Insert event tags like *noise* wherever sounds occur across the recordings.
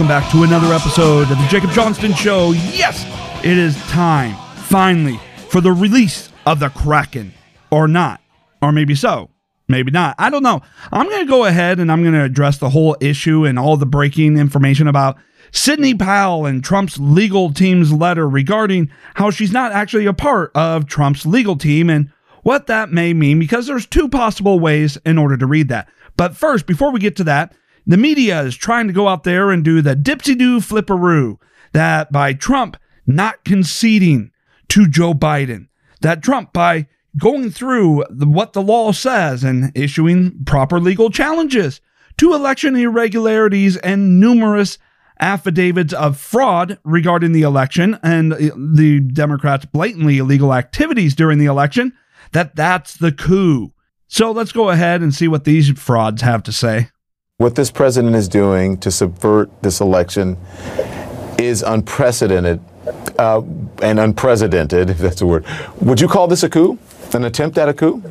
welcome back to another episode of the Jacob Johnston Show. Yes, it is time, finally, for the release of the Kraken. Or not. Or maybe so. Maybe not. I don't know. I'm going to go ahead and I'm going to address the whole issue and all the breaking information about Sidney Powell and Trump's legal team's letter regarding how she's not actually a part of Trump's legal team and what that may mean because there's two possible ways in order to read that. But first, before we get to that, the media is trying to go out there and do the dipsy do flipperoo that by Trump not conceding to Joe Biden, that Trump by going through the, what the law says and issuing proper legal challenges to election irregularities and numerous affidavits of fraud regarding the election and the Democrats' blatantly illegal activities during the election, that that's the coup. So let's go ahead and see what these frauds have to say. What this president is doing to subvert this election is unprecedented uh, and unprecedented, *laughs* if that's a word. Would you call this a coup? An attempt at a coup?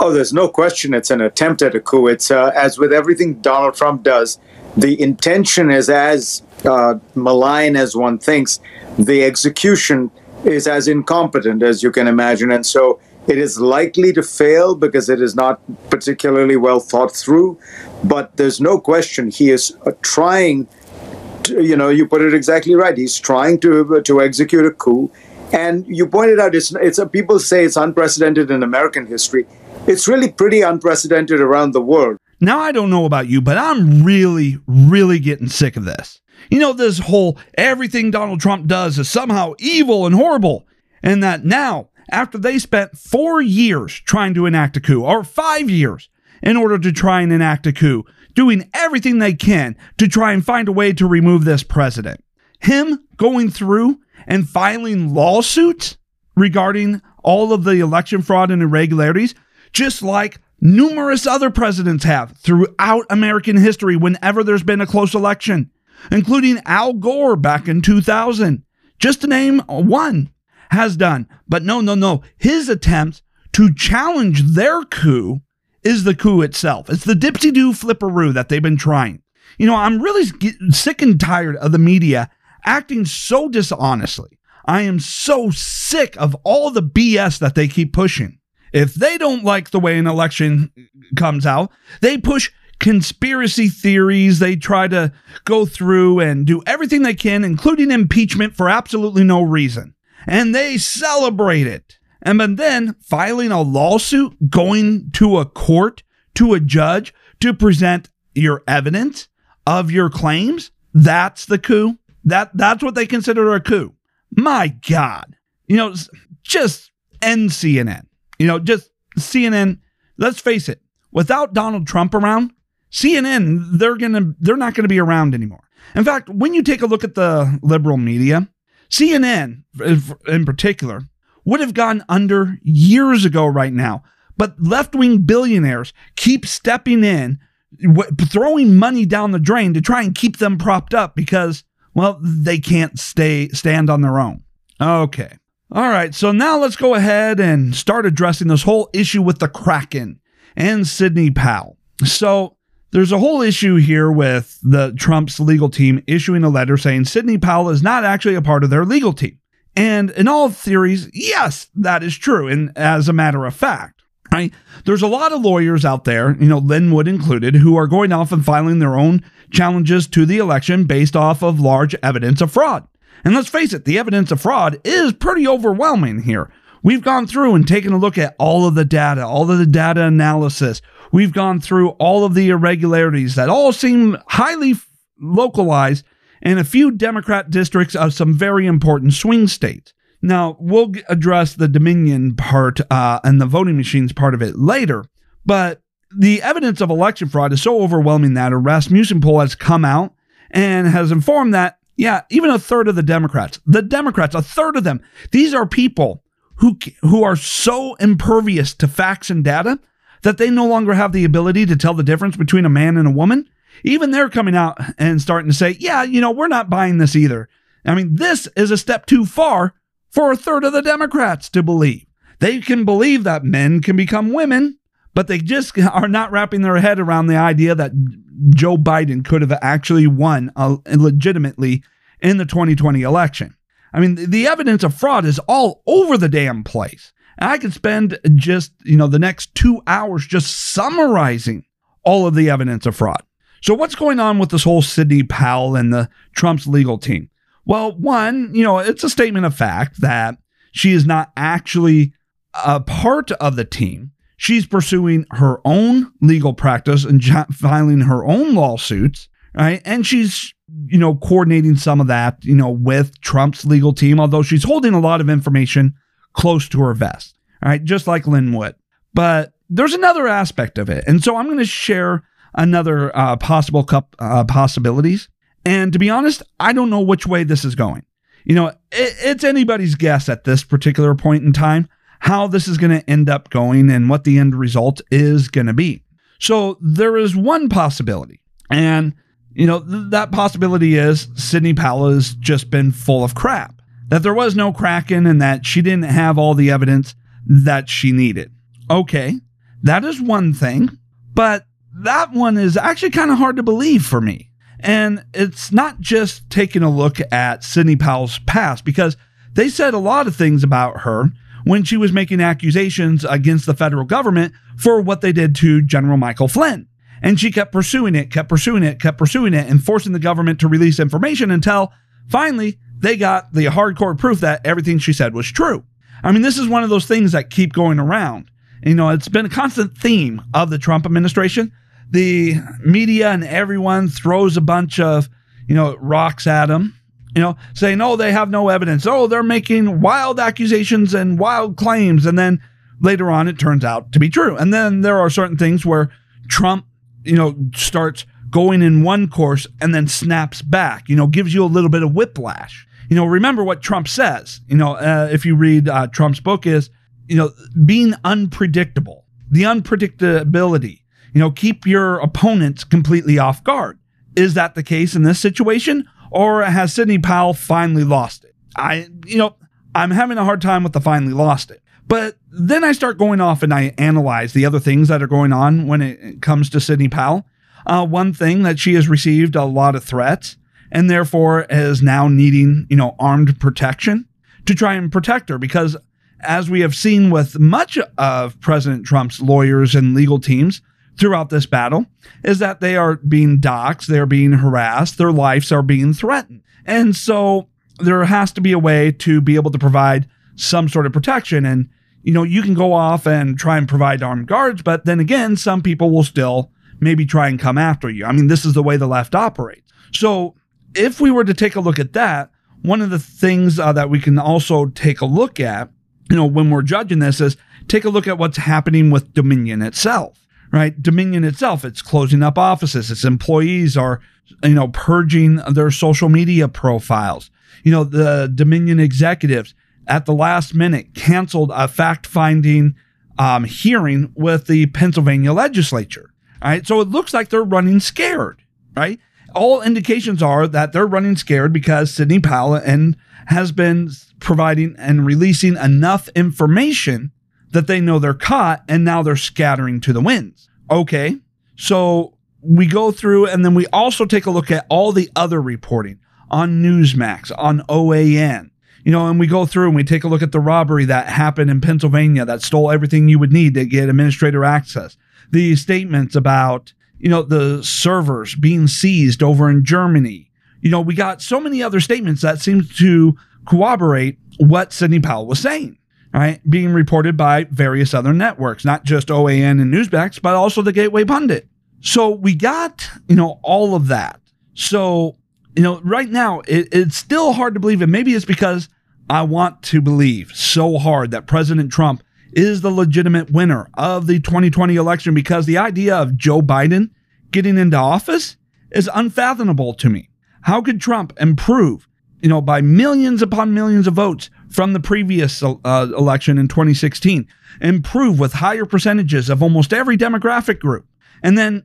Oh, there's no question it's an attempt at a coup. It's uh, as with everything Donald Trump does, the intention is as uh, malign as one thinks. The execution is as incompetent as you can imagine. And so it is likely to fail because it is not particularly well thought through. But there's no question he is uh, trying. To, you know, you put it exactly right. He's trying to uh, to execute a coup, and you pointed out it's it's a, people say it's unprecedented in American history. It's really pretty unprecedented around the world. Now I don't know about you, but I'm really, really getting sick of this. You know, this whole everything Donald Trump does is somehow evil and horrible, and that now after they spent four years trying to enact a coup, or five years in order to try and enact a coup, doing everything they can to try and find a way to remove this president. Him going through and filing lawsuits regarding all of the election fraud and irregularities, just like numerous other presidents have throughout American history whenever there's been a close election, including Al Gore back in 2000, just to name one has done. But no, no, no. His attempt to challenge their coup is the coup itself. It's the dipsy do flipperoo that they've been trying. You know, I'm really sick and tired of the media acting so dishonestly. I am so sick of all the BS that they keep pushing. If they don't like the way an election comes out, they push conspiracy theories. They try to go through and do everything they can, including impeachment, for absolutely no reason and they celebrate it. And then filing a lawsuit, going to a court, to a judge to present your evidence of your claims, that's the coup. That that's what they consider a coup. My God. You know, just end CNN. You know, just CNN, let's face it, without Donald Trump around, CNN, they're gonna they're not gonna be around anymore. In fact, when you take a look at the liberal media, CNN, in particular, would have gone under years ago right now. But left wing billionaires keep stepping in, throwing money down the drain to try and keep them propped up because, well, they can't stay stand on their own. Okay. All right. So now let's go ahead and start addressing this whole issue with the Kraken and Sidney Powell. So there's a whole issue here with the Trump's legal team issuing a letter saying Sidney Powell is not actually a part of their legal team. And in all theories, yes, that is true. And as a matter of fact, right, there's a lot of lawyers out there, you know, Lin Wood included, who are going off and filing their own challenges to the election based off of large evidence of fraud. And let's face it, the evidence of fraud is pretty overwhelming here. We've gone through and taken a look at all of the data, all of the data analysis. We've gone through all of the irregularities that all seem highly localized in a few Democrat districts of some very important swing states. Now, we'll address the Dominion part uh, and the voting machines part of it later, but the evidence of election fraud is so overwhelming that a Rasmussen poll has come out and has informed that, yeah, even a third of the Democrats, the Democrats, a third of them, these are people who, who are so impervious to facts and data that they no longer have the ability to tell the difference between a man and a woman, even they're coming out and starting to say, yeah, you know, we're not buying this either. I mean, this is a step too far for a third of the Democrats to believe. They can believe that men can become women, but they just are not wrapping their head around the idea that Joe Biden could have actually won legitimately in the 2020 election. I mean, the evidence of fraud is all over the damn place. And I could spend just, you know, the next two hours just summarizing all of the evidence of fraud. So what's going on with this whole Sidney Powell and the Trump's legal team? Well, one, you know, it's a statement of fact that she is not actually a part of the team. She's pursuing her own legal practice and *laughs* filing her own lawsuits, right? And she's, you know, coordinating some of that, you know, with Trump's legal team, although she's holding a lot of information close to her vest, right? Just like Lin Wood. But there's another aspect of it. And so I'm going to share another uh, possible cup, uh, possibilities. And to be honest, I don't know which way this is going. You know, it, it's anybody's guess at this particular point in time how this is going to end up going and what the end result is going to be. So there is one possibility. And, you know, th- that possibility is Sidney Powell has just been full of crap, that there was no Kraken and that she didn't have all the evidence that she needed. Okay, that is one thing, but that one is actually kind of hard to believe for me. And it's not just taking a look at Sidney Powell's past because they said a lot of things about her when she was making accusations against the federal government for what they did to General Michael Flynn. And she kept pursuing it, kept pursuing it, kept pursuing it, and forcing the government to release information until finally they got the hardcore proof that everything she said was true. I mean, this is one of those things that keep going around. You know, it's been a constant theme of the Trump administration. The media and everyone throws a bunch of, you know, rocks at them you know, saying, oh, they have no evidence. Oh, they're making wild accusations and wild claims. And then later on, it turns out to be true. And then there are certain things where Trump, you know, starts going in one course and then snaps back, you know, gives you a little bit of whiplash. You know, remember what Trump says, you know, uh, if you read uh, Trump's book, is, you know, being unpredictable, the unpredictability, you know, keep your opponents completely off guard. Is that the case in this situation? Or has Sidney Powell finally lost it? I, you know, I'm having a hard time with the finally lost it. But then I start going off and I analyze the other things that are going on when it comes to Sidney Powell. Uh, one thing that she has received a lot of threats and therefore is now needing, you know, armed protection to try and protect her because as we have seen with much of President Trump's lawyers and legal teams, throughout this battle is that they are being doxxed, they're being harassed, their lives are being threatened. And so there has to be a way to be able to provide some sort of protection. And, you know, you can go off and try and provide armed guards, but then again, some people will still maybe try and come after you. I mean, this is the way the left operates. So if we were to take a look at that, one of the things uh, that we can also take a look at, you know, when we're judging this is take a look at what's happening with Dominion itself right? Dominion itself, it's closing up offices. Its employees are, you know, purging their social media profiles. You know, the Dominion executives at the last minute canceled a fact finding um, hearing with the Pennsylvania legislature. Right. So it looks like they're running scared, right? All indications are that they're running scared because Sidney Powell and has been providing and releasing enough information that they know they're caught and now they're scattering to the winds. Okay. So we go through and then we also take a look at all the other reporting on Newsmax, on OAN, you know, and we go through and we take a look at the robbery that happened in Pennsylvania that stole everything you would need to get administrator access. The statements about, you know, the servers being seized over in Germany. You know, we got so many other statements that seem to corroborate what Sidney Powell was saying right, being reported by various other networks, not just OAN and Newsmax, but also the Gateway Pundit. So we got, you know, all of that. So, you know, right now it, it's still hard to believe, and maybe it's because I want to believe so hard that President Trump is the legitimate winner of the 2020 election because the idea of Joe Biden getting into office is unfathomable to me. How could Trump improve, you know, by millions upon millions of votes from the previous uh, election in 2016, improve with higher percentages of almost every demographic group, and then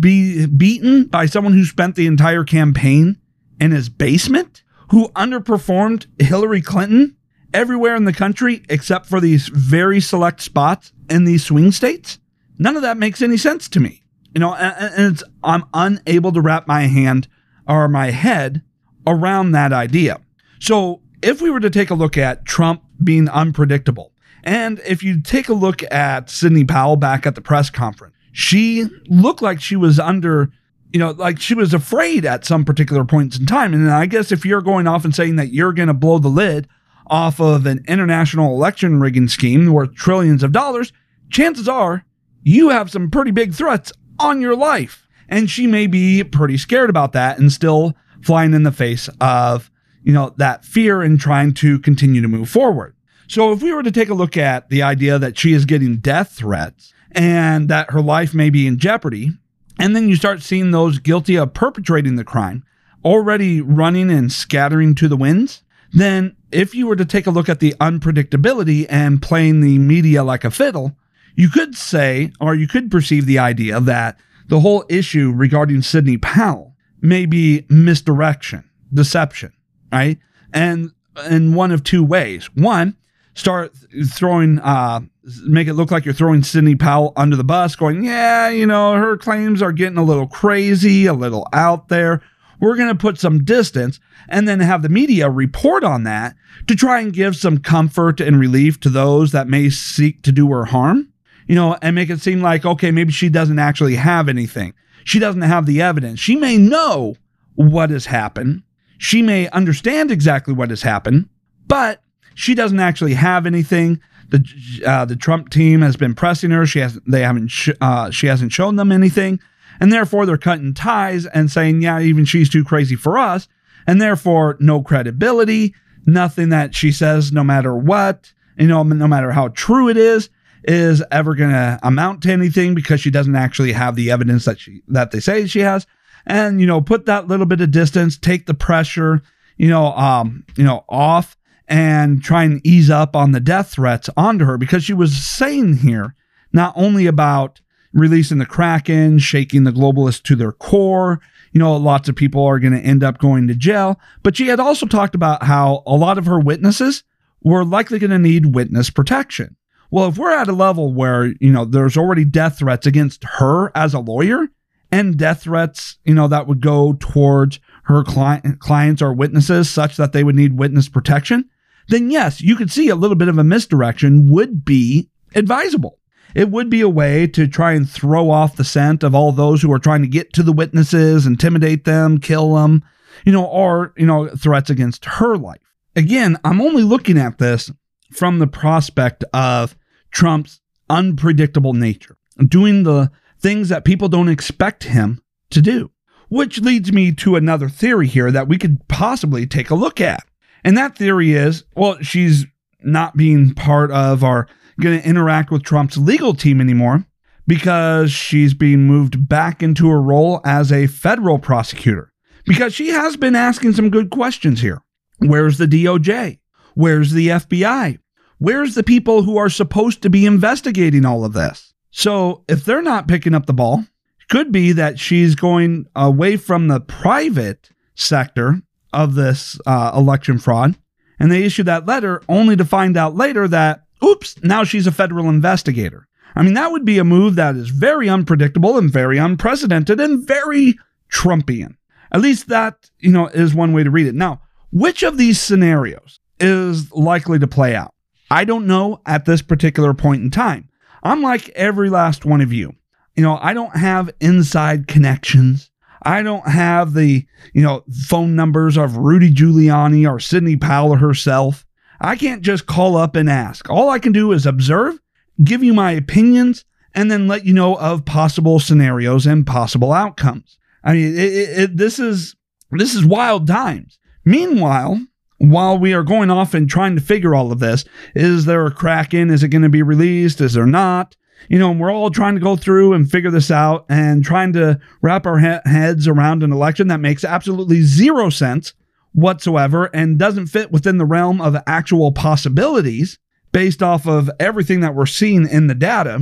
be beaten by someone who spent the entire campaign in his basement, who underperformed Hillary Clinton everywhere in the country except for these very select spots in these swing states? None of that makes any sense to me. You know, and, I'm unable to wrap my hand or my head around that idea. So if we were to take a look at Trump being unpredictable, and if you take a look at Sidney Powell back at the press conference, she looked like she was under, you know, like she was afraid at some particular points in time. And I guess if you're going off and saying that you're going to blow the lid off of an international election rigging scheme worth trillions of dollars, chances are you have some pretty big threats on your life. And she may be pretty scared about that and still flying in the face of, you know, that fear and trying to continue to move forward. So if we were to take a look at the idea that she is getting death threats and that her life may be in jeopardy, and then you start seeing those guilty of perpetrating the crime already running and scattering to the winds, then if you were to take a look at the unpredictability and playing the media like a fiddle, you could say, or you could perceive the idea that the whole issue regarding Sidney Powell may be misdirection, deception, right? And in one of two ways. One, start throwing, uh, make it look like you're throwing Sidney Powell under the bus, going, yeah, you know, her claims are getting a little crazy, a little out there. We're going to put some distance and then have the media report on that to try and give some comfort and relief to those that may seek to do her harm, you know, and make it seem like, okay, maybe she doesn't actually have anything. She doesn't have the evidence. She may know what has happened. She may understand exactly what has happened, but she doesn't actually have anything. The uh, the Trump team has been pressing her. She hasn't. they haven't sh- uh, she hasn't shown them anything, and therefore they're cutting ties and saying, yeah, even she's too crazy for us, and therefore no credibility. Nothing that she says, no matter what, you know, no matter how true it is, is ever going to amount to anything because she doesn't actually have the evidence that she that they say she has and you know put that little bit of distance take the pressure you know um you know off and try and ease up on the death threats onto her because she was saying here not only about releasing the kraken shaking the globalists to their core. You know lots of people are going to end up going to jail. But she had also talked about how a lot of her witnesses were likely going to need witness protection. Well, if we're at a level where, you know, there's already death threats against her as a lawyer and death threats, you know, that would go towards her client, clients or witnesses such that they would need witness protection, then yes, you could see a little bit of a misdirection would be advisable. It would be a way to try and throw off the scent of all those who are trying to get to the witnesses, intimidate them, kill them, you know, or, you know, threats against her life. Again, I'm only looking at this from the prospect of Trump's unpredictable nature, doing the things that people don't expect him to do. Which leads me to another theory here that we could possibly take a look at. And that theory is well, she's not being part of or going to interact with Trump's legal team anymore because she's being moved back into her role as a federal prosecutor. Because she has been asking some good questions here. Where's the DOJ? Where's the FBI? Where's the people who are supposed to be investigating all of this? So if they're not picking up the ball, could be that she's going away from the private sector of this uh, election fraud. And they issue that letter only to find out later that, oops, now she's a federal investigator. I mean, that would be a move that is very unpredictable and very unprecedented and very Trumpian. At least that, you know, is one way to read it. Now, which of these scenarios is likely to play out? I don't know at this particular point in time. I'm like every last one of you. You know, I don't have inside connections. I don't have the, you know, phone numbers of Rudy Giuliani or Sidney Powell herself. I can't just call up and ask. All I can do is observe, give you my opinions, and then let you know of possible scenarios and possible outcomes. I mean, it, it, this is this is wild times. Meanwhile, while we are going off and trying to figure all of this, is there a Kraken? Is it going to be released? Is there not? You know, we're all trying to go through and figure this out and trying to wrap our he- heads around an election that makes absolutely zero sense whatsoever and doesn't fit within the realm of actual possibilities based off of everything that we're seeing in the data.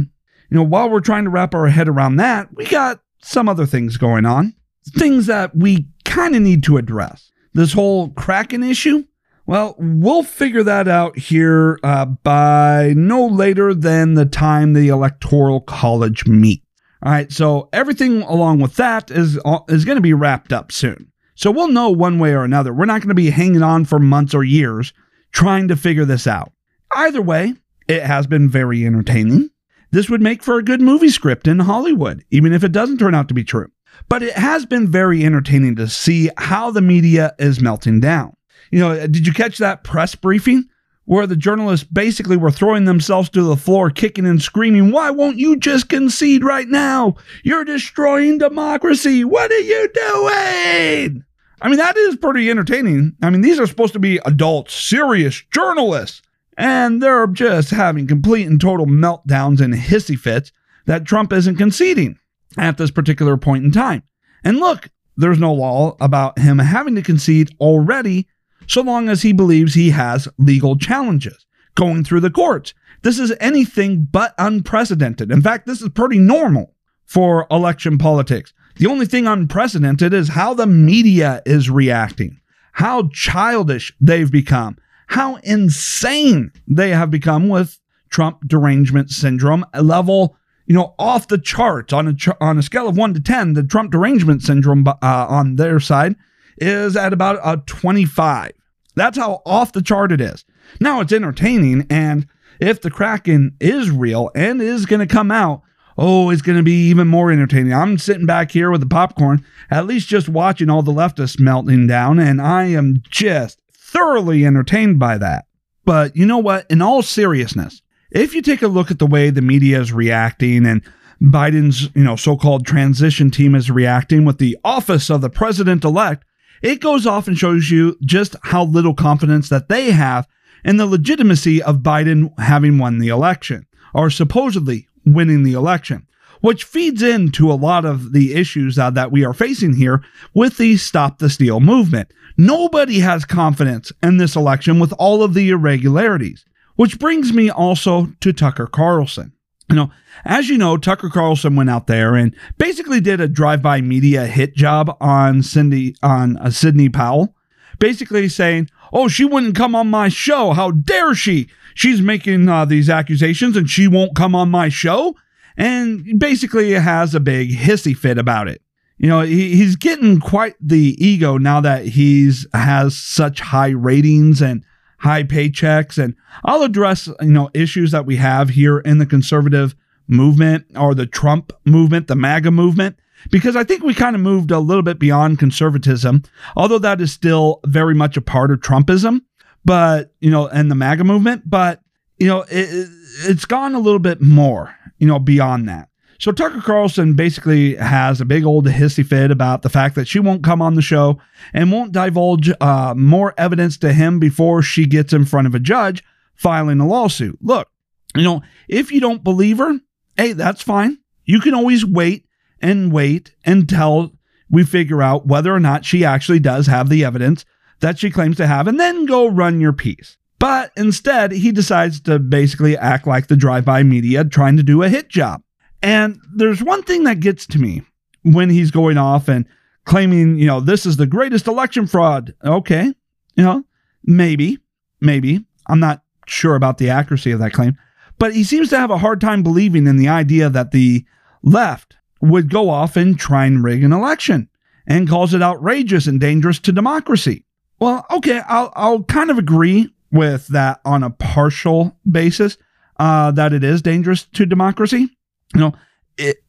You know, while we're trying to wrap our head around that, we got some other things going on, things that we kind of need to address this whole Kraken issue, Well, we'll figure that out here uh, by no later than the time the Electoral College meet. All right, so everything along with that is uh, is going to be wrapped up soon. So we'll know one way or another. We're not going to be hanging on for months or years trying to figure this out. Either way, it has been very entertaining. This would make for a good movie script in Hollywood, even if it doesn't turn out to be true. But it has been very entertaining to see how the media is melting down. You know, did you catch that press briefing where the journalists basically were throwing themselves to the floor, kicking and screaming, Why won't you just concede right now? You're destroying democracy. What are you doing? I mean, that is pretty entertaining. I mean, these are supposed to be adult, serious journalists, and they're just having complete and total meltdowns and hissy fits that Trump isn't conceding at this particular point in time. And look, there's no law about him having to concede already so long as he believes he has legal challenges going through the courts. This is anything but unprecedented. In fact, this is pretty normal for election politics. The only thing unprecedented is how the media is reacting, how childish they've become, how insane they have become with Trump derangement syndrome a level, you know, off the charts on a on a scale of 1 to 10, the Trump derangement syndrome uh, on their side is at about a 25. That's how off the chart it is. Now it's entertaining, and if the Kraken is real and is going to come out, oh, it's going to be even more entertaining. I'm sitting back here with the popcorn, at least just watching all the leftists melting down, and I am just thoroughly entertained by that. But you know what? In all seriousness, if you take a look at the way the media is reacting and Biden's, you know, so-called transition team is reacting with the office of the president elect, it goes off and shows you just how little confidence that they have in the legitimacy of Biden having won the election, or supposedly winning the election, which feeds into a lot of the issues uh, that we are facing here with the Stop the Steal movement. Nobody has confidence in this election with all of the irregularities, which brings me also to Tucker Carlson. You know, as you know, Tucker Carlson went out there and basically did a drive-by media hit job on Cindy on uh, Sidney Powell, basically saying, "Oh, she wouldn't come on my show. How dare she? She's making uh, these accusations and she won't come on my show." And basically has a big hissy fit about it. You know, he, he's getting quite the ego now that he's has such high ratings and high paychecks. And I'll address, you know, issues that we have here in the conservative movement or the Trump movement, the MAGA movement, because I think we kind of moved a little bit beyond conservatism, although that is still very much a part of Trumpism, but, you know, and the MAGA movement, but, you know, it, it's gone a little bit more, you know, beyond that. So Tucker Carlson basically has a big old hissy fit about the fact that she won't come on the show and won't divulge uh, more evidence to him before she gets in front of a judge filing a lawsuit. Look, you know, if you don't believe her, hey, that's fine. You can always wait and wait until we figure out whether or not she actually does have the evidence that she claims to have and then go run your piece. But instead, he decides to basically act like the drive by media trying to do a hit job. And there's one thing that gets to me when he's going off and claiming, you know, this is the greatest election fraud. Okay, you know, maybe, maybe. I'm not sure about the accuracy of that claim, but he seems to have a hard time believing in the idea that the left would go off and try and rig an election and calls it outrageous and dangerous to democracy. Well, okay, I'll, I'll kind of agree with that on a partial basis uh, that it is dangerous to democracy you know,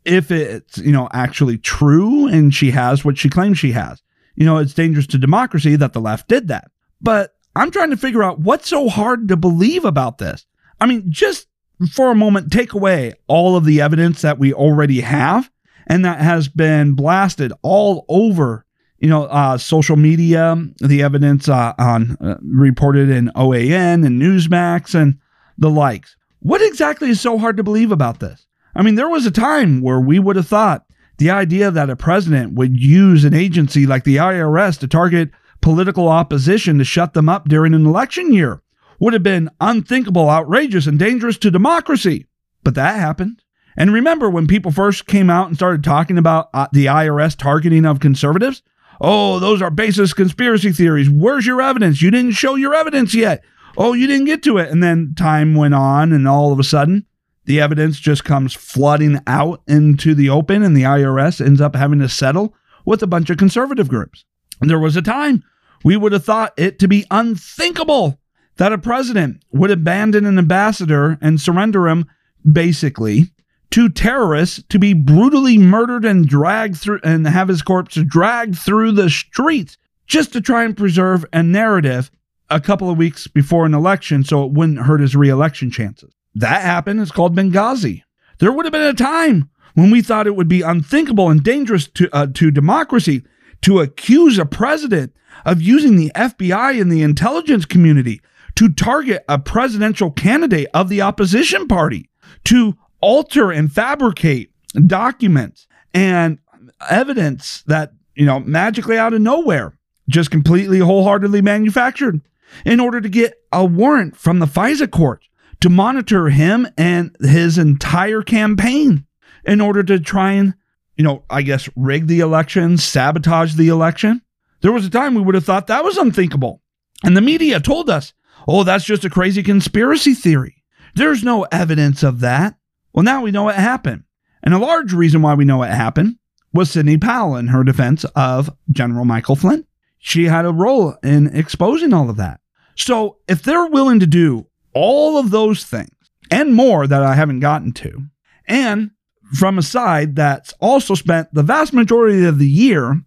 if it's, you know, actually true and she has what she claims she has, you know, it's dangerous to democracy that the left did that. But I'm trying to figure out what's so hard to believe about this. I mean, just for a moment, take away all of the evidence that we already have and that has been blasted all over, you know, uh, social media, the evidence uh, on uh, reported in OAN and Newsmax and the likes. What exactly is so hard to believe about this? I mean, there was a time where we would have thought the idea that a president would use an agency like the IRS to target political opposition to shut them up during an election year would have been unthinkable, outrageous, and dangerous to democracy. But that happened. And remember when people first came out and started talking about uh, the IRS targeting of conservatives? Oh, those are baseless conspiracy theories. Where's your evidence? You didn't show your evidence yet. Oh, you didn't get to it. And then time went on, and all of a sudden, the evidence just comes flooding out into the open, and the IRS ends up having to settle with a bunch of conservative groups. And there was a time we would have thought it to be unthinkable that a president would abandon an ambassador and surrender him, basically, to terrorists to be brutally murdered and dragged through and have his corpse dragged through the streets just to try and preserve a narrative a couple of weeks before an election so it wouldn't hurt his reelection chances. That happened. It's called Benghazi. There would have been a time when we thought it would be unthinkable and dangerous to, uh, to democracy to accuse a president of using the FBI and the intelligence community to target a presidential candidate of the opposition party, to alter and fabricate documents and evidence that, you know, magically out of nowhere, just completely wholeheartedly manufactured in order to get a warrant from the FISA court to monitor him and his entire campaign in order to try and, you know, I guess rig the election, sabotage the election. There was a time we would have thought that was unthinkable. And the media told us, oh, that's just a crazy conspiracy theory. There's no evidence of that. Well, now we know what happened. And a large reason why we know it happened was Sidney Powell in her defense of General Michael Flynn. She had a role in exposing all of that. So if they're willing to do all of those things and more that I haven't gotten to, and from a side that's also spent the vast majority of the year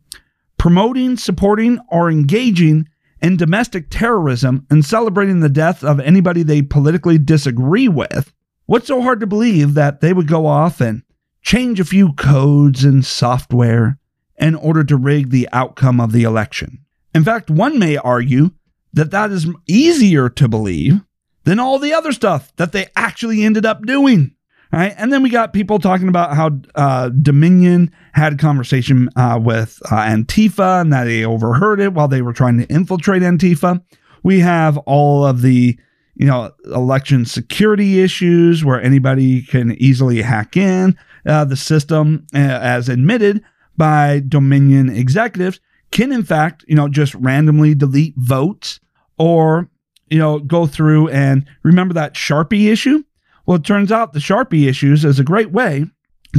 promoting, supporting, or engaging in domestic terrorism and celebrating the death of anybody they politically disagree with, what's so hard to believe that they would go off and change a few codes and software in order to rig the outcome of the election? In fact, one may argue that that is easier to believe than all the other stuff that they actually ended up doing. Right. And then we got people talking about how uh, Dominion had a conversation uh, with uh, Antifa and that they overheard it while they were trying to infiltrate Antifa. We have all of the, you know, election security issues where anybody can easily hack in uh, the system, uh, as admitted by Dominion executives, can in fact, you know, just randomly delete votes or, you know, go through and remember that Sharpie issue well, it turns out the Sharpie issues is a great way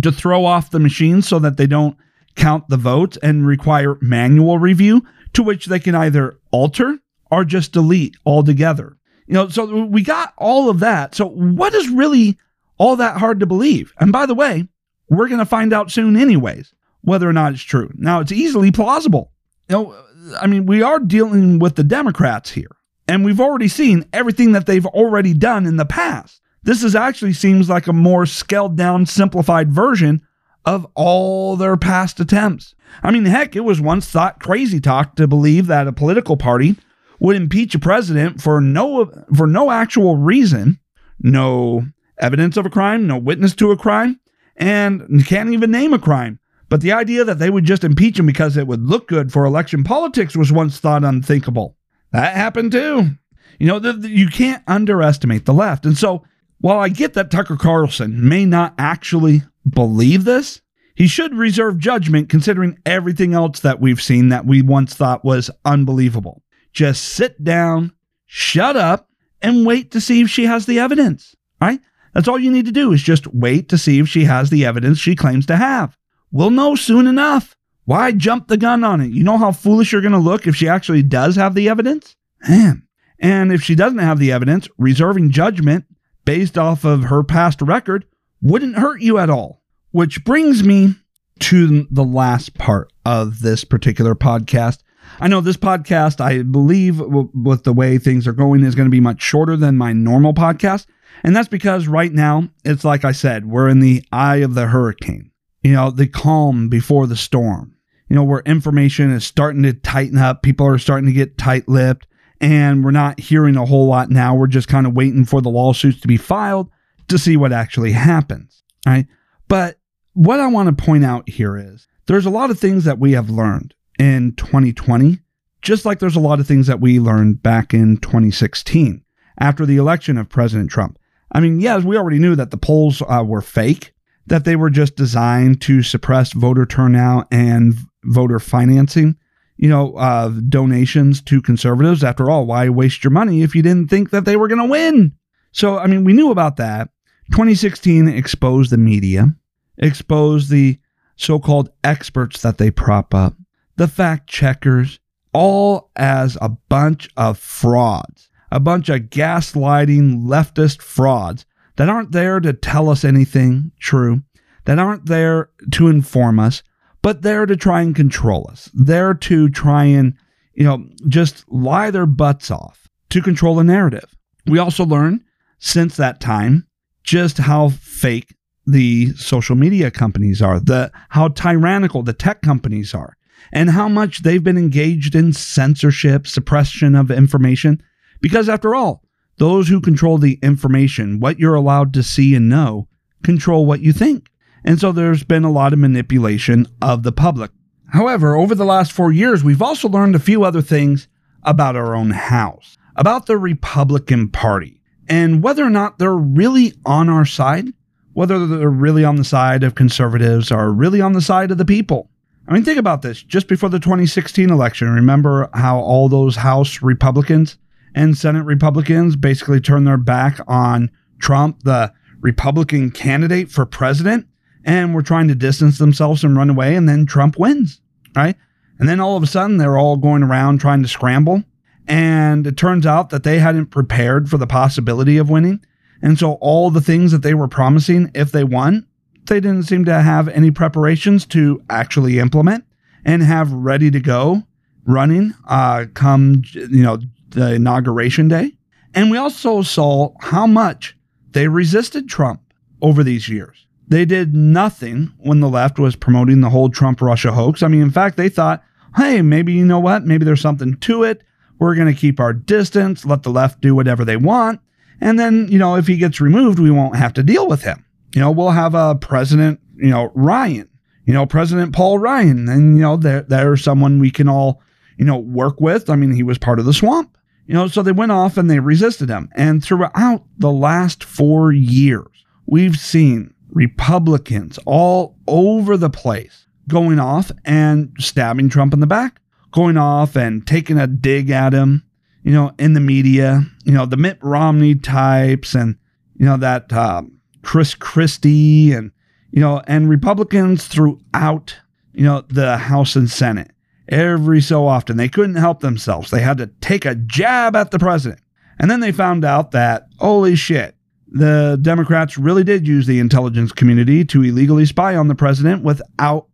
to throw off the machines so that they don't count the votes and require manual review, to which they can either alter or just delete altogether. You know, so we got all of that. So, what is really all that hard to believe? And by the way, we're going to find out soon, anyways, whether or not it's true. Now, it's easily plausible. You know, I mean, we are dealing with the Democrats here, and we've already seen everything that they've already done in the past. This is actually seems like a more scaled down, simplified version of all their past attempts. I mean, heck, it was once thought crazy talk to believe that a political party would impeach a president for no for no actual reason, no evidence of a crime, no witness to a crime, and can't even name a crime. But the idea that they would just impeach him because it would look good for election politics was once thought unthinkable. That happened too. You know, the, the, you can't underestimate the left. And so while I get that Tucker Carlson may not actually believe this, he should reserve judgment considering everything else that we've seen that we once thought was unbelievable. Just sit down, shut up, and wait to see if she has the evidence, right? That's all you need to do is just wait to see if she has the evidence she claims to have. We'll know soon enough. Why jump the gun on it? You know how foolish you're going to look if she actually does have the evidence? Man. And if she doesn't have the evidence, reserving judgment based off of her past record wouldn't hurt you at all. Which brings me to the last part of this particular podcast. I know this podcast, I believe, w- with the way things are going, is going to be much shorter than my normal podcast. And that's because right now, it's like I said, we're in the eye of the hurricane, you know, the calm before the storm, you know, where information is starting to tighten up. People are starting to get tight lipped and we're not hearing a whole lot now. We're just kind of waiting for the lawsuits to be filed to see what actually happens. Right. But what I want to point out here is there's a lot of things that we have learned in 2020, just like there's a lot of things that we learned back in 2016 after the election of President Trump. I mean, yes, we already knew that the polls uh, were fake, that they were just designed to suppress voter turnout and voter financing you know, uh, donations to conservatives. After all, why waste your money if you didn't think that they were going to win? So, I mean, we knew about that. 2016 exposed the media, exposed the so called experts that they prop up, the fact checkers, all as a bunch of frauds, a bunch of gaslighting leftist frauds that aren't there to tell us anything true, that aren't there to inform us, but there to try and control us, there to try and, you know, just lie their butts off to control the narrative. We also learned since that time just how fake the social media companies are, the how tyrannical the tech companies are, and how much they've been engaged in censorship, suppression of information. Because after all, those who control the information, what you're allowed to see and know, control what you think. And so there's been a lot of manipulation of the public. However, over the last four years, we've also learned a few other things about our own house, about the Republican Party, and whether or not they're really on our side, whether they're really on the side of conservatives or really on the side of the people. I mean, think about this. Just before the 2016 election, remember how all those House Republicans and Senate Republicans basically turned their back on Trump, the Republican candidate for president? and were trying to distance themselves and run away, and then Trump wins, right? And then all of a sudden, they're all going around trying to scramble. And it turns out that they hadn't prepared for the possibility of winning. And so, all the things that they were promising, if they won, they didn't seem to have any preparations to actually implement and have ready to go running uh, come, you know, the inauguration day. And we also saw how much they resisted Trump over these years. They did nothing when the left was promoting the whole Trump Russia hoax. I mean, in fact, they thought, hey, maybe you know what? Maybe there's something to it. We're going to keep our distance, let the left do whatever they want. And then, you know, if he gets removed, we won't have to deal with him. You know, we'll have a president, you know, Ryan, you know, President Paul Ryan. And, you know, there, there's someone we can all, you know, work with. I mean, he was part of the swamp. You know, so they went off and they resisted him. And throughout the last four years, we've seen Republicans all over the place going off and stabbing Trump in the back, going off and taking a dig at him, you know, in the media, you know, the Mitt Romney types and, you know, that uh, Chris Christie and, you know, and Republicans throughout, you know, the House and Senate. Every so often, they couldn't help themselves. They had to take a jab at the president. And then they found out that, holy shit, the Democrats really did use the intelligence community to illegally spy on the president without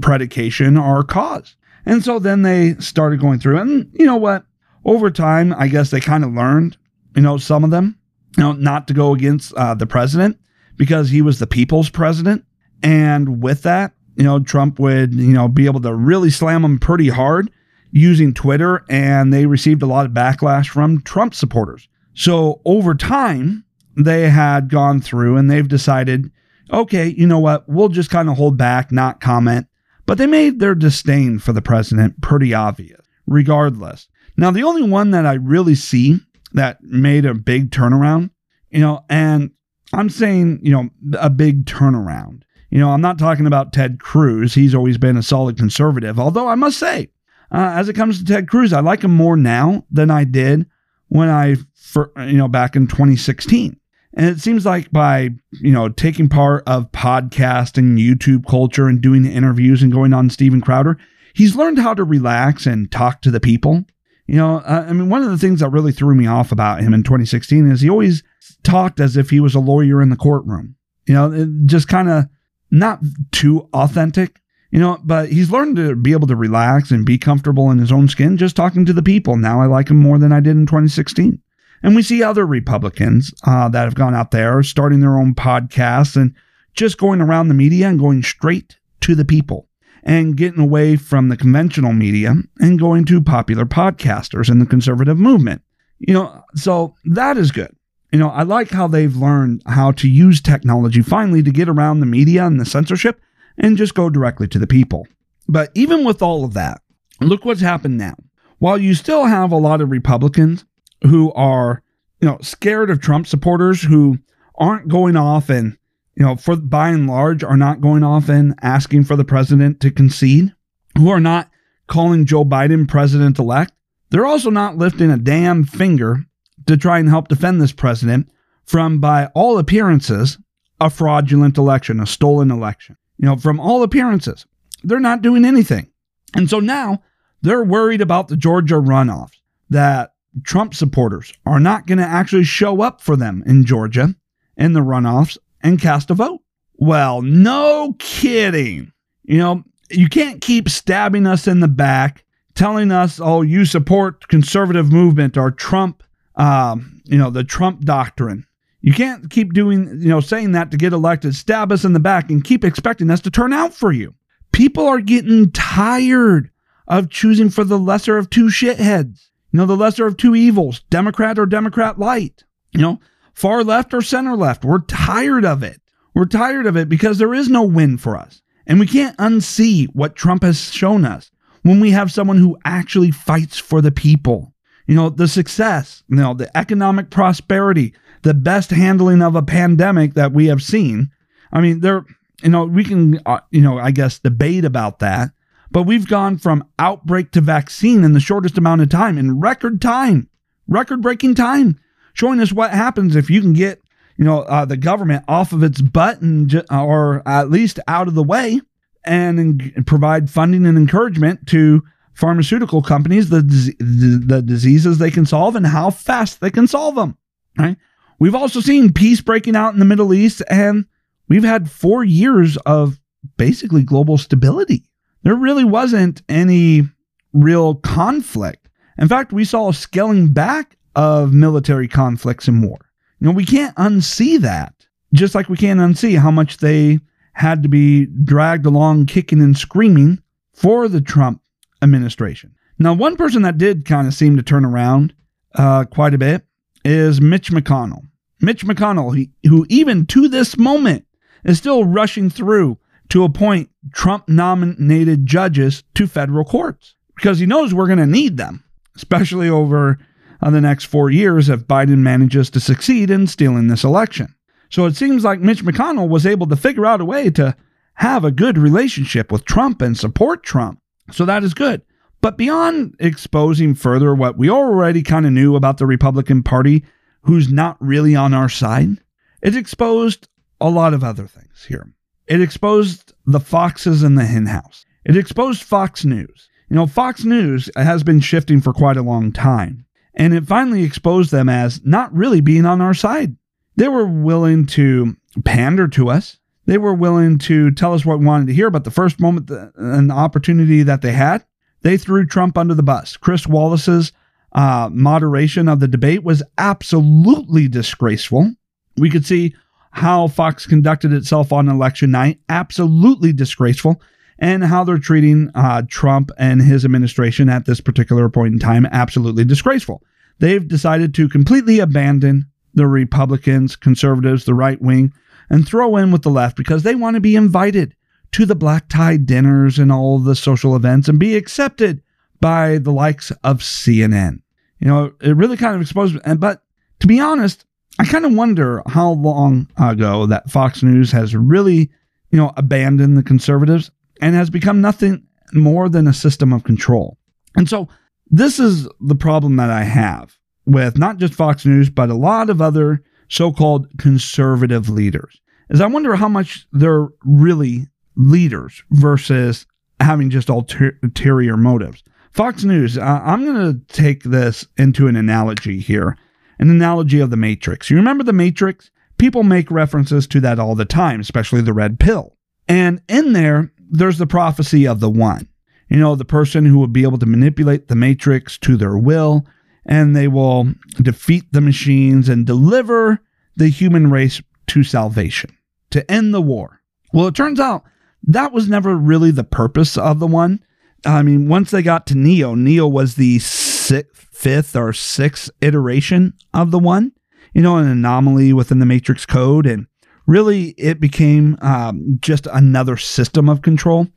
predication or cause. And so then they started going through, and you know what? Over time, I guess they kind of learned, you know, some of them, you know, not to go against uh, the president because he was the people's president. And with that, you know, Trump would, you know, be able to really slam him pretty hard using Twitter, and they received a lot of backlash from Trump supporters. So over time, they had gone through and they've decided, okay, you know what? We'll just kind of hold back, not comment. But they made their disdain for the president pretty obvious, regardless. Now, the only one that I really see that made a big turnaround, you know, and I'm saying, you know, a big turnaround. You know, I'm not talking about Ted Cruz. He's always been a solid conservative. Although I must say, uh, as it comes to Ted Cruz, I like him more now than I did when I, for, you know, back in 2016. And it seems like by, you know, taking part of podcast and YouTube culture and doing interviews and going on Steven Crowder, he's learned how to relax and talk to the people. You know, uh, I mean, one of the things that really threw me off about him in 2016 is he always talked as if he was a lawyer in the courtroom. You know, just kind of not too authentic, you know, but he's learned to be able to relax and be comfortable in his own skin just talking to the people. Now I like him more than I did in 2016. And we see other Republicans uh, that have gone out there starting their own podcasts and just going around the media and going straight to the people and getting away from the conventional media and going to popular podcasters in the conservative movement. You know, so that is good. You know, I like how they've learned how to use technology finally to get around the media and the censorship and just go directly to the people. But even with all of that, look what's happened now. While you still have a lot of Republicans who are, you know, scared of Trump supporters who aren't going off and, you know, for by and large are not going off and asking for the president to concede, who are not calling Joe Biden president elect, they're also not lifting a damn finger to try and help defend this president from, by all appearances, a fraudulent election, a stolen election. You know, from all appearances, they're not doing anything. And so now they're worried about the Georgia runoffs, that Trump supporters are not going to actually show up for them in Georgia in the runoffs and cast a vote. Well, no kidding. You know, you can't keep stabbing us in the back, telling us, oh, you support conservative movement or Trump, um, you know, the Trump doctrine. You can't keep doing, you know, saying that to get elected, stab us in the back, and keep expecting us to turn out for you. People are getting tired of choosing for the lesser of two shitheads. You know, the lesser of two evils, Democrat or Democrat light. You know, far left or center left. We're tired of it. We're tired of it because there is no win for us. And we can't unsee what Trump has shown us when we have someone who actually fights for the people. You know, the success, you know, the economic prosperity, the best handling of a pandemic that we have seen. I mean, there, you know, we can, uh, you know, I guess debate about that, but we've gone from outbreak to vaccine in the shortest amount of time, in record time, record breaking time, showing us what happens if you can get, you know, uh, the government off of its butt and, or at least out of the way and, provide funding and encouragement to pharmaceutical companies, the, the, the diseases they can solve and how fast they can solve them, right? We've also seen peace breaking out in the Middle East and we've had four years of basically global stability there really wasn't any real conflict. In fact, we saw a scaling back of military conflicts and war. You know, we can't unsee that, just like we can't unsee how much they had to be dragged along kicking and screaming for the Trump administration. Now, one person that did kind of seem to turn around uh, quite a bit is Mitch McConnell. Mitch McConnell, he, who even to this moment is still rushing through to appoint Trump nominated judges to federal courts because he knows we're going to need them, especially over uh, the next four years if Biden manages to succeed in stealing this election. So it seems like Mitch McConnell was able to figure out a way to have a good relationship with Trump and support Trump. So that is good. But beyond exposing further what we already kind of knew about the Republican Party, who's not really on our side, it exposed a lot of other things here. It exposed the foxes in the henhouse. It exposed Fox News. You know, Fox News has been shifting for quite a long time, and it finally exposed them as not really being on our side. They were willing to pander to us. They were willing to tell us what we wanted to hear, but the first moment an opportunity that they had, they threw Trump under the bus. Chris Wallace's uh, moderation of the debate was absolutely disgraceful. We could see how Fox conducted itself on election night, absolutely disgraceful, and how they're treating uh, Trump and his administration at this particular point in time, absolutely disgraceful. They've decided to completely abandon the Republicans, conservatives, the right wing, and throw in with the left because they want to be invited to the black tie dinners and all the social events and be accepted by the likes of CNN. You know, it really kind of exposed, and but to be honest, I kind of wonder how long ago that Fox News has really, you know, abandoned the conservatives and has become nothing more than a system of control. And so this is the problem that I have with not just Fox News, but a lot of other so-called conservative leaders. Is I wonder how much they're really leaders versus having just ulterior motives. Fox News, uh, I'm going to take this into an analogy here an analogy of the Matrix. You remember the Matrix? People make references to that all the time, especially the red pill. And in there, there's the prophecy of the one. You know, the person who will be able to manipulate the Matrix to their will, and they will defeat the machines and deliver the human race to salvation, to end the war. Well, it turns out that was never really the purpose of the one. I mean, once they got to Neo, Neo was the sixth fifth or sixth iteration of the one, you know, an anomaly within the matrix code. And really, it became um, just another system of control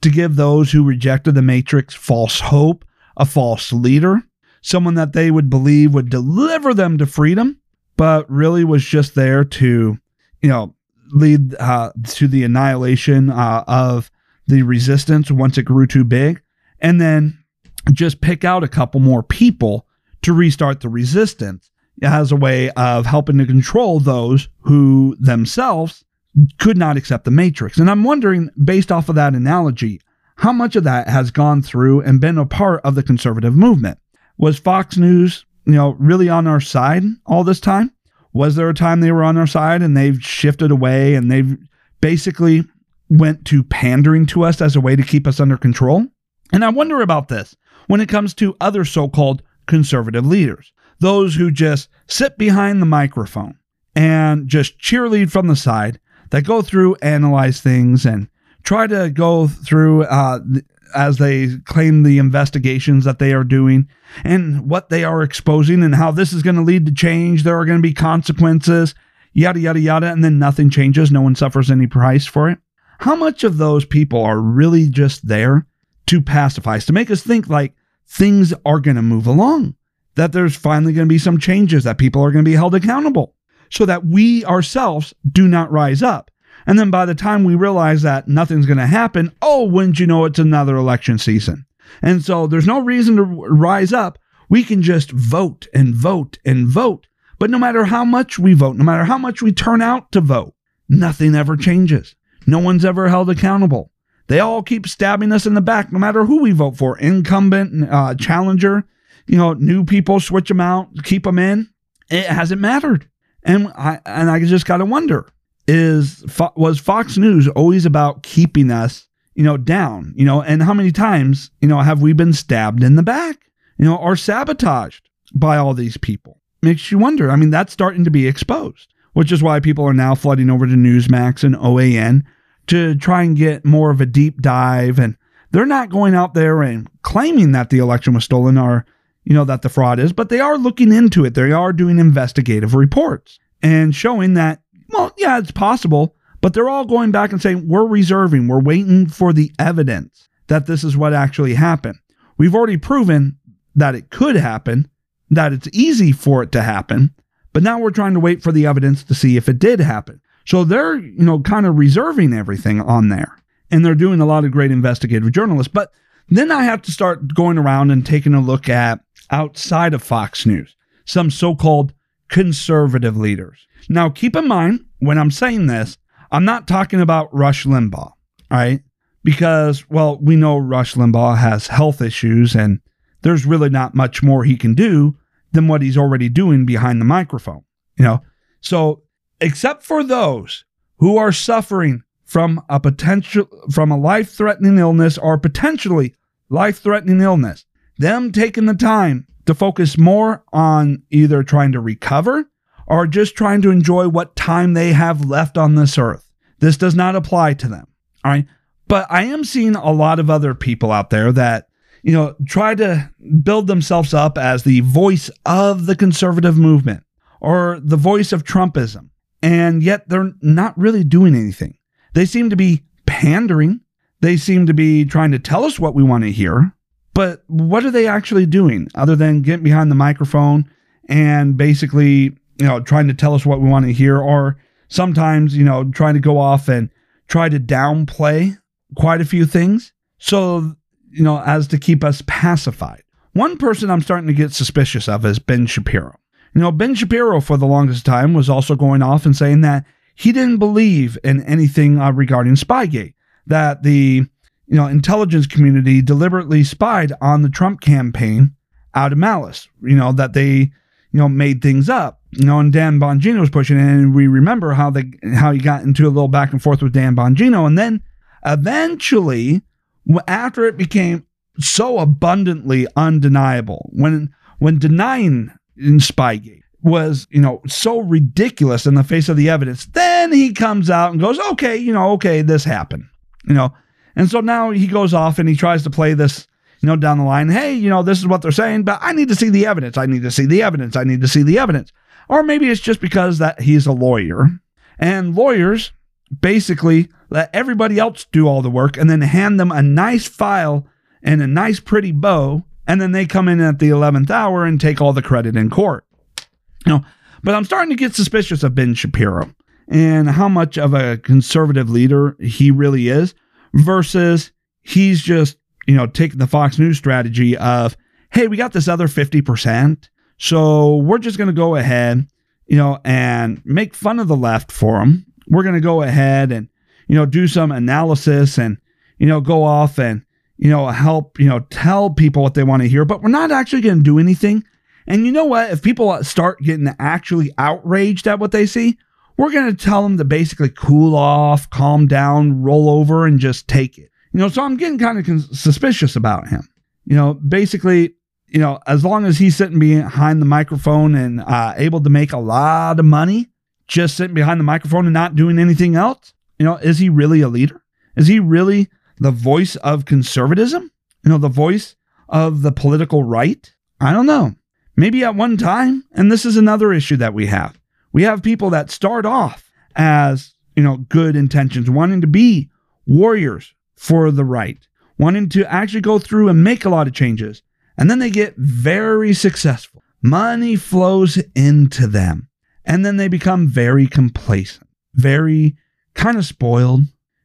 to give those who rejected the matrix false hope, a false leader, someone that they would believe would deliver them to freedom, but really was just there to, you know, lead uh, to the annihilation uh, of the resistance once it grew too big and then just pick out a couple more people to restart the resistance as a way of helping to control those who themselves could not accept the matrix. And I'm wondering, based off of that analogy, how much of that has gone through and been a part of the conservative movement? Was Fox News, you know, really on our side all this time? Was there a time they were on our side and they've shifted away and they've basically went to pandering to us as a way to keep us under control? And I wonder about this when it comes to other so called conservative leaders, those who just sit behind the microphone and just cheerlead from the side, that go through, analyze things, and try to go through uh, as they claim the investigations that they are doing and what they are exposing and how this is going to lead to change. There are going to be consequences, yada, yada, yada, and then nothing changes. No one suffers any price for it. How much of those people are really just there to pacify us, to make us think like things are going to move along, that there's finally going to be some changes, that people are going to be held accountable, so that we ourselves do not rise up. And then by the time we realize that nothing's going to happen, oh, wouldn't you know it's another election season? And so there's no reason to rise up. We can just vote and vote and vote. But no matter how much we vote, no matter how much we turn out to vote, nothing ever changes. No one's ever held accountable. They all keep stabbing us in the back, no matter who we vote for incumbent, uh, challenger, you know, new people, switch them out, keep them in. It hasn't mattered. And I, and I just got to wonder is was Fox News always about keeping us, you know, down, you know, and how many times, you know, have we been stabbed in the back, you know, or sabotaged by all these people? Makes you wonder. I mean, that's starting to be exposed, which is why people are now flooding over to Newsmax and OAN to try and get more of a deep dive. And they're not going out there and claiming that the election was stolen or, you know, that the fraud is, but they are looking into it. They are doing investigative reports and showing that well, yeah, it's possible, but they're all going back and saying, we're reserving, we're waiting for the evidence that this is what actually happened. We've already proven that it could happen, that it's easy for it to happen, but now we're trying to wait for the evidence to see if it did happen. So they're, you know, kind of reserving everything on there. And they're doing a lot of great investigative journalists. But then I have to start going around and taking a look at outside of Fox News, some so called conservative leaders. Now, keep in mind when I'm saying this, I'm not talking about Rush Limbaugh, right? Because, well, we know Rush Limbaugh has health issues and there's really not much more he can do than what he's already doing behind the microphone, you know? So, except for those who are suffering from a potential, from a life threatening illness or potentially life threatening illness, them taking the time to focus more on either trying to recover or just trying to enjoy what time they have left on this earth. This does not apply to them. All right. But I am seeing a lot of other people out there that, you know, try to build themselves up as the voice of the conservative movement or the voice of Trumpism. And yet they're not really doing anything. They seem to be pandering. They seem to be trying to tell us what we want to hear. But what are they actually doing other than getting behind the microphone and basically you know, trying to tell us what we want to hear, or sometimes, you know, trying to go off and try to downplay quite a few things. So, you know, as to keep us pacified. One person I'm starting to get suspicious of is Ben Shapiro. You know, Ben Shapiro for the longest time was also going off and saying that he didn't believe in anything uh, regarding Spygate, that the you know intelligence community deliberately spied on the Trump campaign out of malice. You know that they you know made things up you know, and Dan Bongino was pushing it, and we remember how they how he got into a little back and forth with Dan Bongino, and then eventually, after it became so abundantly undeniable, when when denying in Spygate was you know so ridiculous in the face of the evidence, then he comes out and goes, okay, you know, okay, this happened, you know, and so now he goes off and he tries to play this you know, down the line, hey, you know, this is what they're saying, but I need to see the evidence. I need to see the evidence. I need to see the evidence. Or maybe it's just because that he's a lawyer. And lawyers basically let everybody else do all the work and then hand them a nice file and a nice pretty bow and then they come in at the 11th hour and take all the credit in court. You know, but I'm starting to get suspicious of Ben Shapiro and how much of a conservative leader he really is versus he's just you know, taking the Fox News strategy of, hey, we got this other 50%. So we're just going to go ahead, you know, and make fun of the left for them. We're going to go ahead and, you know, do some analysis and, you know, go off and, you know, help, you know, tell people what they want to hear, but we're not actually going to do anything. And you know what? If people start getting actually outraged at what they see, we're going to tell them to basically cool off, calm down, roll over, and just take it. You know, so I'm getting kind of suspicious about him. You know, basically, you know, as long as he's sitting behind the microphone and uh, able to make a lot of money, just sitting behind the microphone and not doing anything else, you know, is he really a leader? Is he really the voice of conservatism? You know, the voice of the political right? I don't know. Maybe at one time, and this is another issue that we have. We have people that start off as, you know, good intentions, wanting to be warriors for the right, wanting to actually go through and make a lot of changes. And then they get very successful. Money flows into them. And then they become very complacent, very kind of spoiled,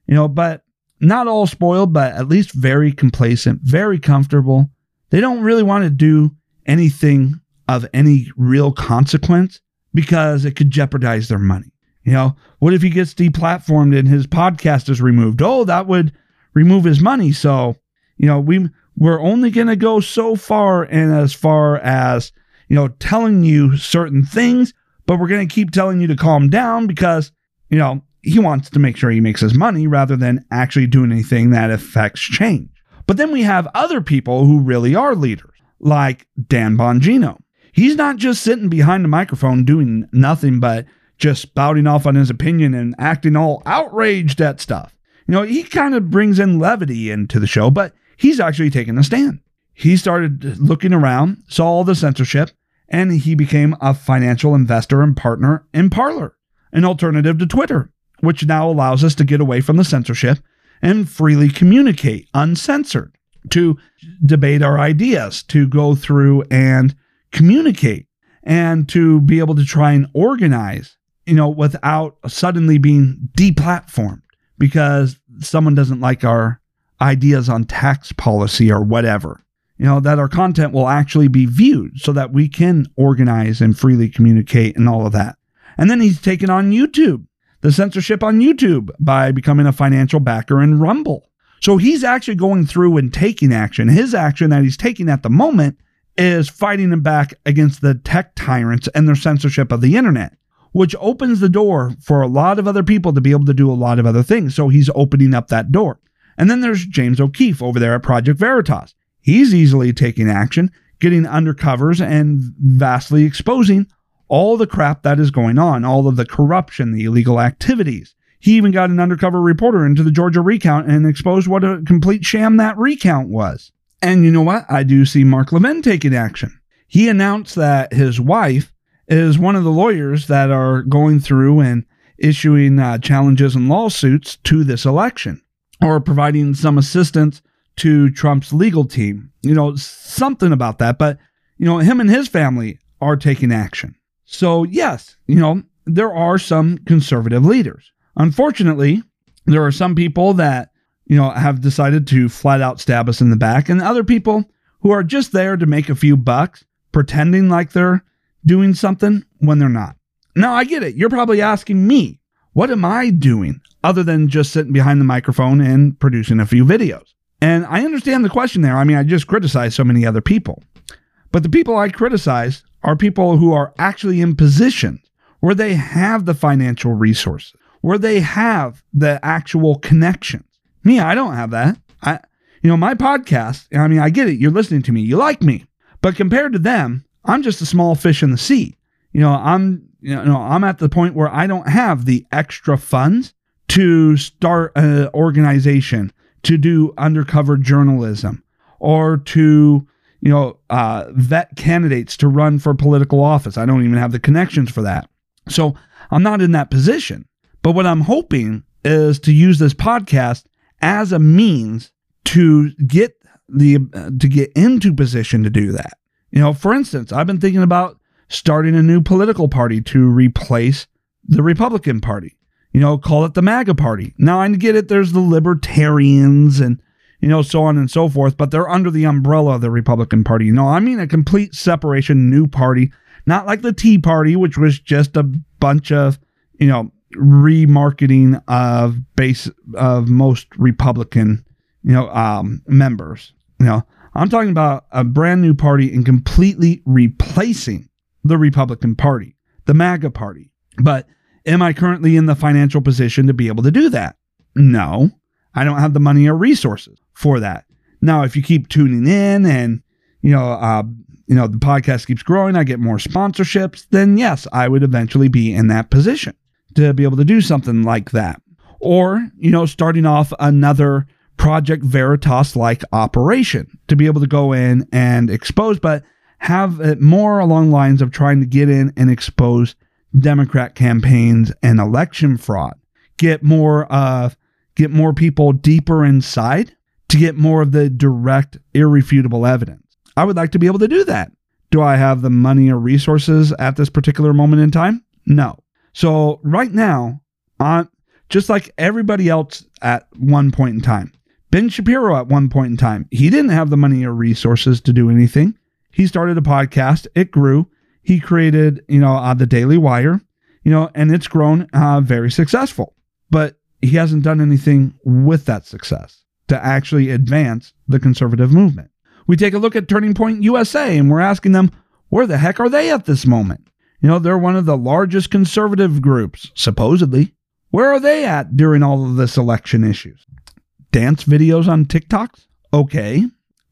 you know, but not all spoiled, but at least very complacent, very comfortable. They don't really want to do anything of any real consequence because it could jeopardize their money. You know, what if he gets deplatformed and his podcast is removed? Oh, that would remove his money. So, you know, we we're only going to go so far and as far as, you know, telling you certain things, but we're going to keep telling you to calm down because, you know, he wants to make sure he makes his money rather than actually doing anything that affects change. But then we have other people who really are leaders, like Dan Bongino. He's not just sitting behind the microphone doing nothing but just spouting off on his opinion and acting all outraged at stuff. You know, he kind of brings in levity into the show, but he's actually taken a stand. He started looking around, saw all the censorship, and he became a financial investor and partner in Parler, an alternative to Twitter, which now allows us to get away from the censorship and freely communicate uncensored, to debate our ideas, to go through and communicate and to be able to try and organize, you know, without suddenly being deplatformed because someone doesn't like our ideas on tax policy or whatever. You know, that our content will actually be viewed so that we can organize and freely communicate and all of that. And then he's taken on YouTube, the censorship on YouTube by becoming a financial backer in Rumble. So he's actually going through and taking action. His action that he's taking at the moment is fighting them back against the tech tyrants and their censorship of the internet, which opens the door for a lot of other people to be able to do a lot of other things. So he's opening up that door. And then there's James O'Keefe over there at Project Veritas. He's easily taking action, getting undercovers and vastly exposing all the crap that is going on, all of the corruption, the illegal activities. He even got an undercover reporter into the Georgia recount and exposed what a complete sham that recount was. And you know what? I do see Mark Levin taking action. He announced that his wife is one of the lawyers that are going through and issuing uh, challenges and lawsuits to this election or providing some assistance to Trump's legal team. You know, something about that. But, you know, him and his family are taking action. So, yes, you know, there are some conservative leaders. Unfortunately, there are some people that you know, have decided to flat out stab us in the back, and other people who are just there to make a few bucks, pretending like they're doing something when they're not. Now, I get it. You're probably asking me, what am I doing other than just sitting behind the microphone and producing a few videos? And I understand the question there. I mean, I just criticize so many other people. But the people I criticize are people who are actually in positions where they have the financial resources, where they have the actual connections me, I don't have that. I, you know, my podcast, I mean, I get it. You're listening to me. You like me. But compared to them, I'm just a small fish in the sea. You know, I'm, you know, I'm at the point where I don't have the extra funds to start an organization, to do undercover journalism, or to, you know, uh, vet candidates to run for political office. I don't even have the connections for that. So I'm not in that position. But what I'm hoping is to use this podcast as a means to get the uh, to get into position to do that. You know, for instance, I've been thinking about starting a new political party to replace the Republican Party. You know, call it the MAGA party. Now I get it there's the libertarians and you know, so on and so forth, but they're under the umbrella of the Republican Party. No, I mean a complete separation, new party, not like the Tea Party, which was just a bunch of, you know, remarketing of base of most Republican, you know, um, members. You know, I'm talking about a brand new party and completely replacing the Republican Party, the MAGA Party. But am I currently in the financial position to be able to do that? No, I don't have the money or resources for that. Now, if you keep tuning in and you know, uh, you know, the podcast keeps growing, I get more sponsorships, then yes, I would eventually be in that position to be able to do something like that. Or, you know, starting off another Project Veritas like operation to be able to go in and expose, but have it more along lines of trying to get in and expose Democrat campaigns and election fraud. Get more uh get more people deeper inside to get more of the direct, irrefutable evidence. I would like to be able to do that. Do I have the money or resources at this particular moment in time? No. So right now, on just like everybody else at one point in time, Ben Shapiro at one point in time, he didn't have the money or resources to do anything. He started a podcast. It grew. He created, you know, uh, the Daily Wire, you know, and it's grown uh, very successful. But he hasn't done anything with that success to actually advance the conservative movement. We take a look at Turning Point USA and we're asking them, where the heck are they at this moment? You know, they're one of the largest conservative groups, supposedly. Where are they at during all of this election issues? Dance videos on TikToks? Okay.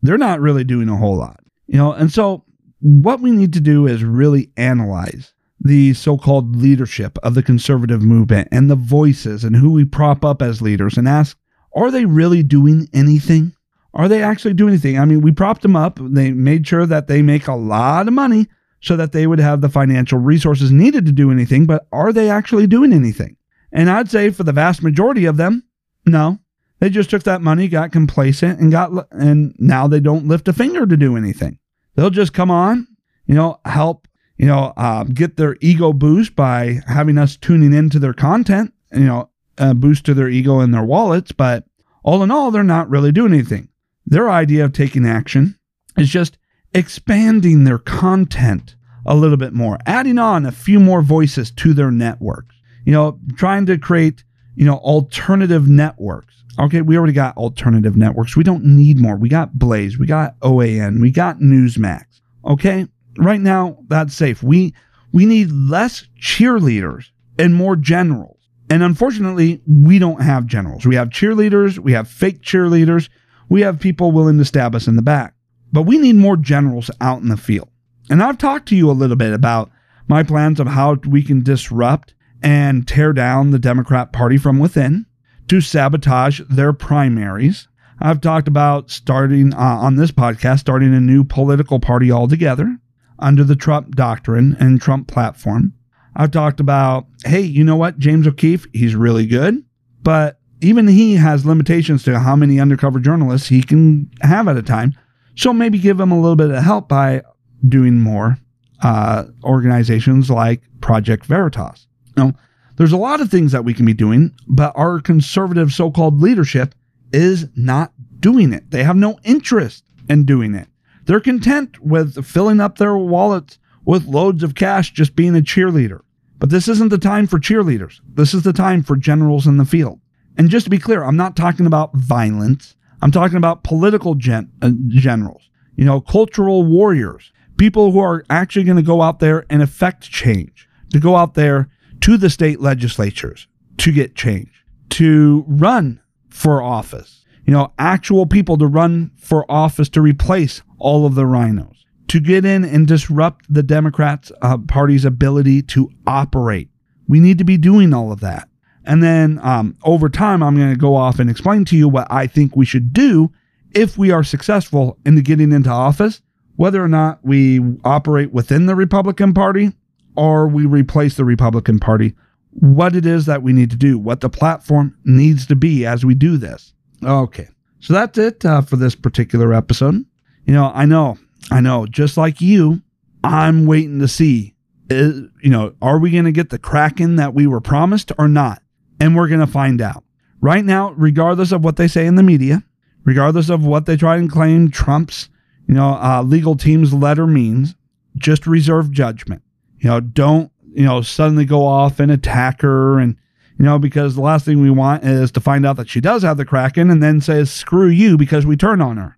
They're not really doing a whole lot. You know, and so what we need to do is really analyze the so called leadership of the conservative movement and the voices and who we prop up as leaders and ask, are they really doing anything? Are they actually doing anything? I mean, we propped them up. They made sure that they make a lot of money so that they would have the financial resources needed to do anything, but are they actually doing anything? And I'd say for the vast majority of them, no. They just took that money, got complacent, and got and now they don't lift a finger to do anything. They'll just come on, you know, help, you know, uh, get their ego boost by having us tuning into their content, you know, uh, boost to their ego and their wallets. But all in all, they're not really doing anything. Their idea of taking action is just expanding their content a little bit more, adding on a few more voices to their networks. You know, trying to create, you know, alternative networks. Okay, we already got alternative networks. We don't need more. We got Blaze, we got OAN, we got Newsmax. Okay? Right now, that's safe. We we need less cheerleaders and more generals. And unfortunately, we don't have generals. We have cheerleaders, we have fake cheerleaders, we have people willing to stab us in the back. But we need more generals out in the field. And I've talked to you a little bit about my plans of how we can disrupt and tear down the Democrat Party from within to sabotage their primaries. I've talked about starting uh, on this podcast, starting a new political party altogether under the Trump doctrine and Trump platform. I've talked about, hey, you know what? James O'Keefe, he's really good, but even he has limitations to how many undercover journalists he can have at a time. So maybe give him a little bit of help by doing more uh, organizations like Project Veritas. Now, there's a lot of things that we can be doing, but our conservative so called leadership is not doing it. They have no interest in doing it. They're content with filling up their wallets with loads of cash just being a cheerleader. But this isn't the time for cheerleaders. This is the time for generals in the field. And just to be clear, I'm not talking about violence. I'm talking about political gen- uh, generals, you know, cultural warriors, people who are actually going to go out there and effect change, to go out there to the state legislatures to get change, to run for office, you know, actual people to run for office to replace all of the rhinos, to get in and disrupt the Democrats' uh, party's ability to operate. We need to be doing all of that. And then um, over time, I'm going to go off and explain to you what I think we should do if we are successful in getting into office whether or not we operate within the Republican Party or we replace the Republican Party, what it is that we need to do, what the platform needs to be as we do this. Okay, so that's it uh, for this particular episode. You know, I know, I know, just like you, I'm waiting to see, is, you know, are we going to get the Kraken that we were promised or not? And we're going to find out. Right now, regardless of what they say in the media, regardless of what they try and claim Trump's, you know, uh, legal team's letter means, just reserve judgment. You know, don't, you know, suddenly go off and attack her and, you know, because the last thing we want is to find out that she does have the Kraken and then says, screw you because we turned on her.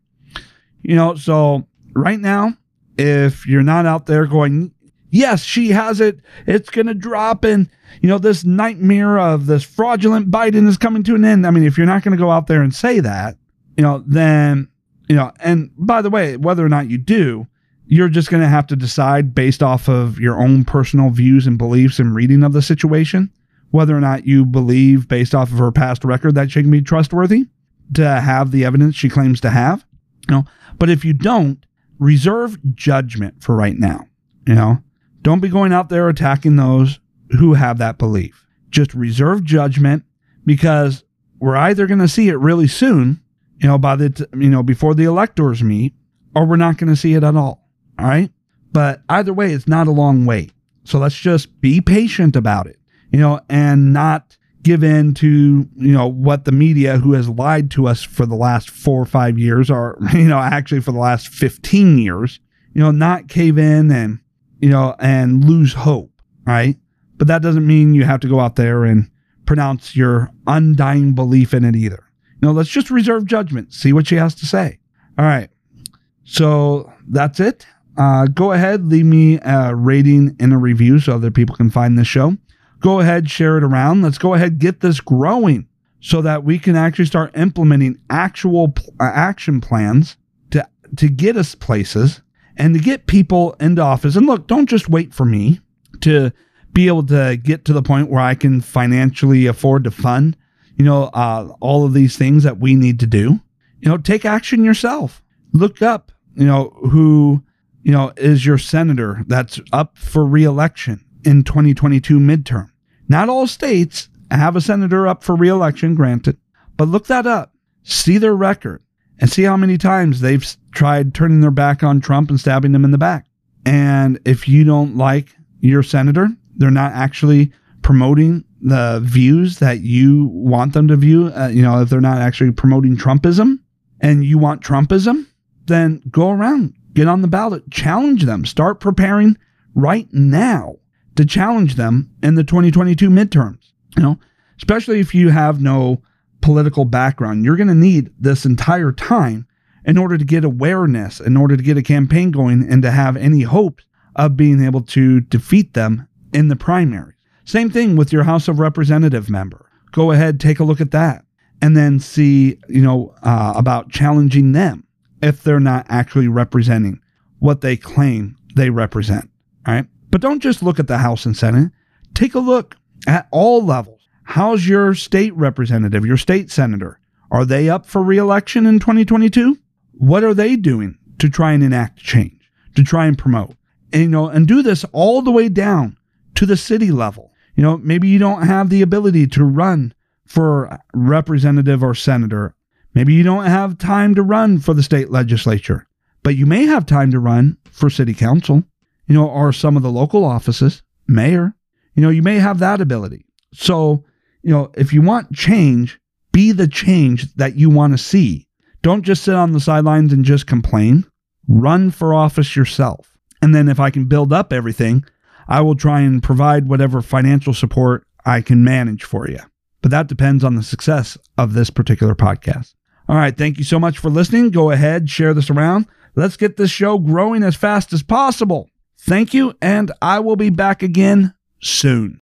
You know, so right now, if you're not out there going, yes, she has it, it's going to drop, and, you know, this nightmare of this fraudulent Biden is coming to an end. I mean, if you're not going to go out there and say that, you know, then, you know, and by the way, whether or not you do, you're just going to have to decide based off of your own personal views and beliefs and reading of the situation whether or not you believe based off of her past record that she can be trustworthy to have the evidence she claims to have you know. But if you don't reserve judgment for right now you know don't be going out there attacking those who have that belief. Just reserve judgment because we're either going to see it really soon you know by the t- you know before the electors meet or we're not going to see it at all all right? But either way it's not a long wait. So let's just be patient about it you know and not give in to you know what the media who has lied to us for the last four or five years or *laughs* you know actually for the last 15 years you know not cave in and you know and lose hope right? But that doesn't mean you have to go out there and pronounce your undying belief in it either. You know let's just reserve judgment. See what she has to say. All right. So that's it. Uh, go ahead leave me a rating and a review so other people can find this show. Go ahead, share it around. Let's go ahead, get this growing so that we can actually start implementing actual uh, action plans to, to get us places and to get people into office. And look, don't just wait for me to be able to get to the point where I can financially afford to fund, you know, uh, all of these things that we need to do. You know, take action yourself. Look up, you know, who, you know, is your senator that's up for reelection in 2022 midterm. Not all states have a senator up for reelection, granted, but look that up. See their record and see how many times they've tried turning their back on Trump and stabbing him in the back. And if you don't like your senator, they're not actually promoting the views that you want them to view. Uh, you know, if they're not actually promoting Trumpism and you want Trumpism, then go around, get on the ballot, challenge them, start preparing right now to challenge them in the 2022 midterms. You know, especially if you have no political background, you're going to need this entire time in order to get awareness, in order to get a campaign going, and to have any hope of being able to defeat them in the primary. Same thing with your House of Representative member. Go ahead, take a look at that, and then see, you know, uh, about challenging them if they're not actually representing what they claim they represent. All right. But don't just look at the House and Senate. Take a look at all levels. How's your state representative, your state senator? Are they up for reelection in 2022? What are they doing to try and enact change, to try and promote? And, you know, and do this all the way down to the city level. You know, maybe you don't have the ability to run for representative or senator. Maybe you don't have time to run for the state legislature, but you may have time to run for city council you know, or some of the local offices, mayor. You know, you may have that ability. So, you know, if you want change, be the change that you want to see. Don't just sit on the sidelines and just complain. Run for office yourself. And then if I can build up everything, I will try and provide whatever financial support I can manage for you. But that depends on the success of this particular podcast. All right. Thank you so much for listening. Go ahead, share this around. Let's get this show growing as fast as possible. Thank you, and I will be back again soon.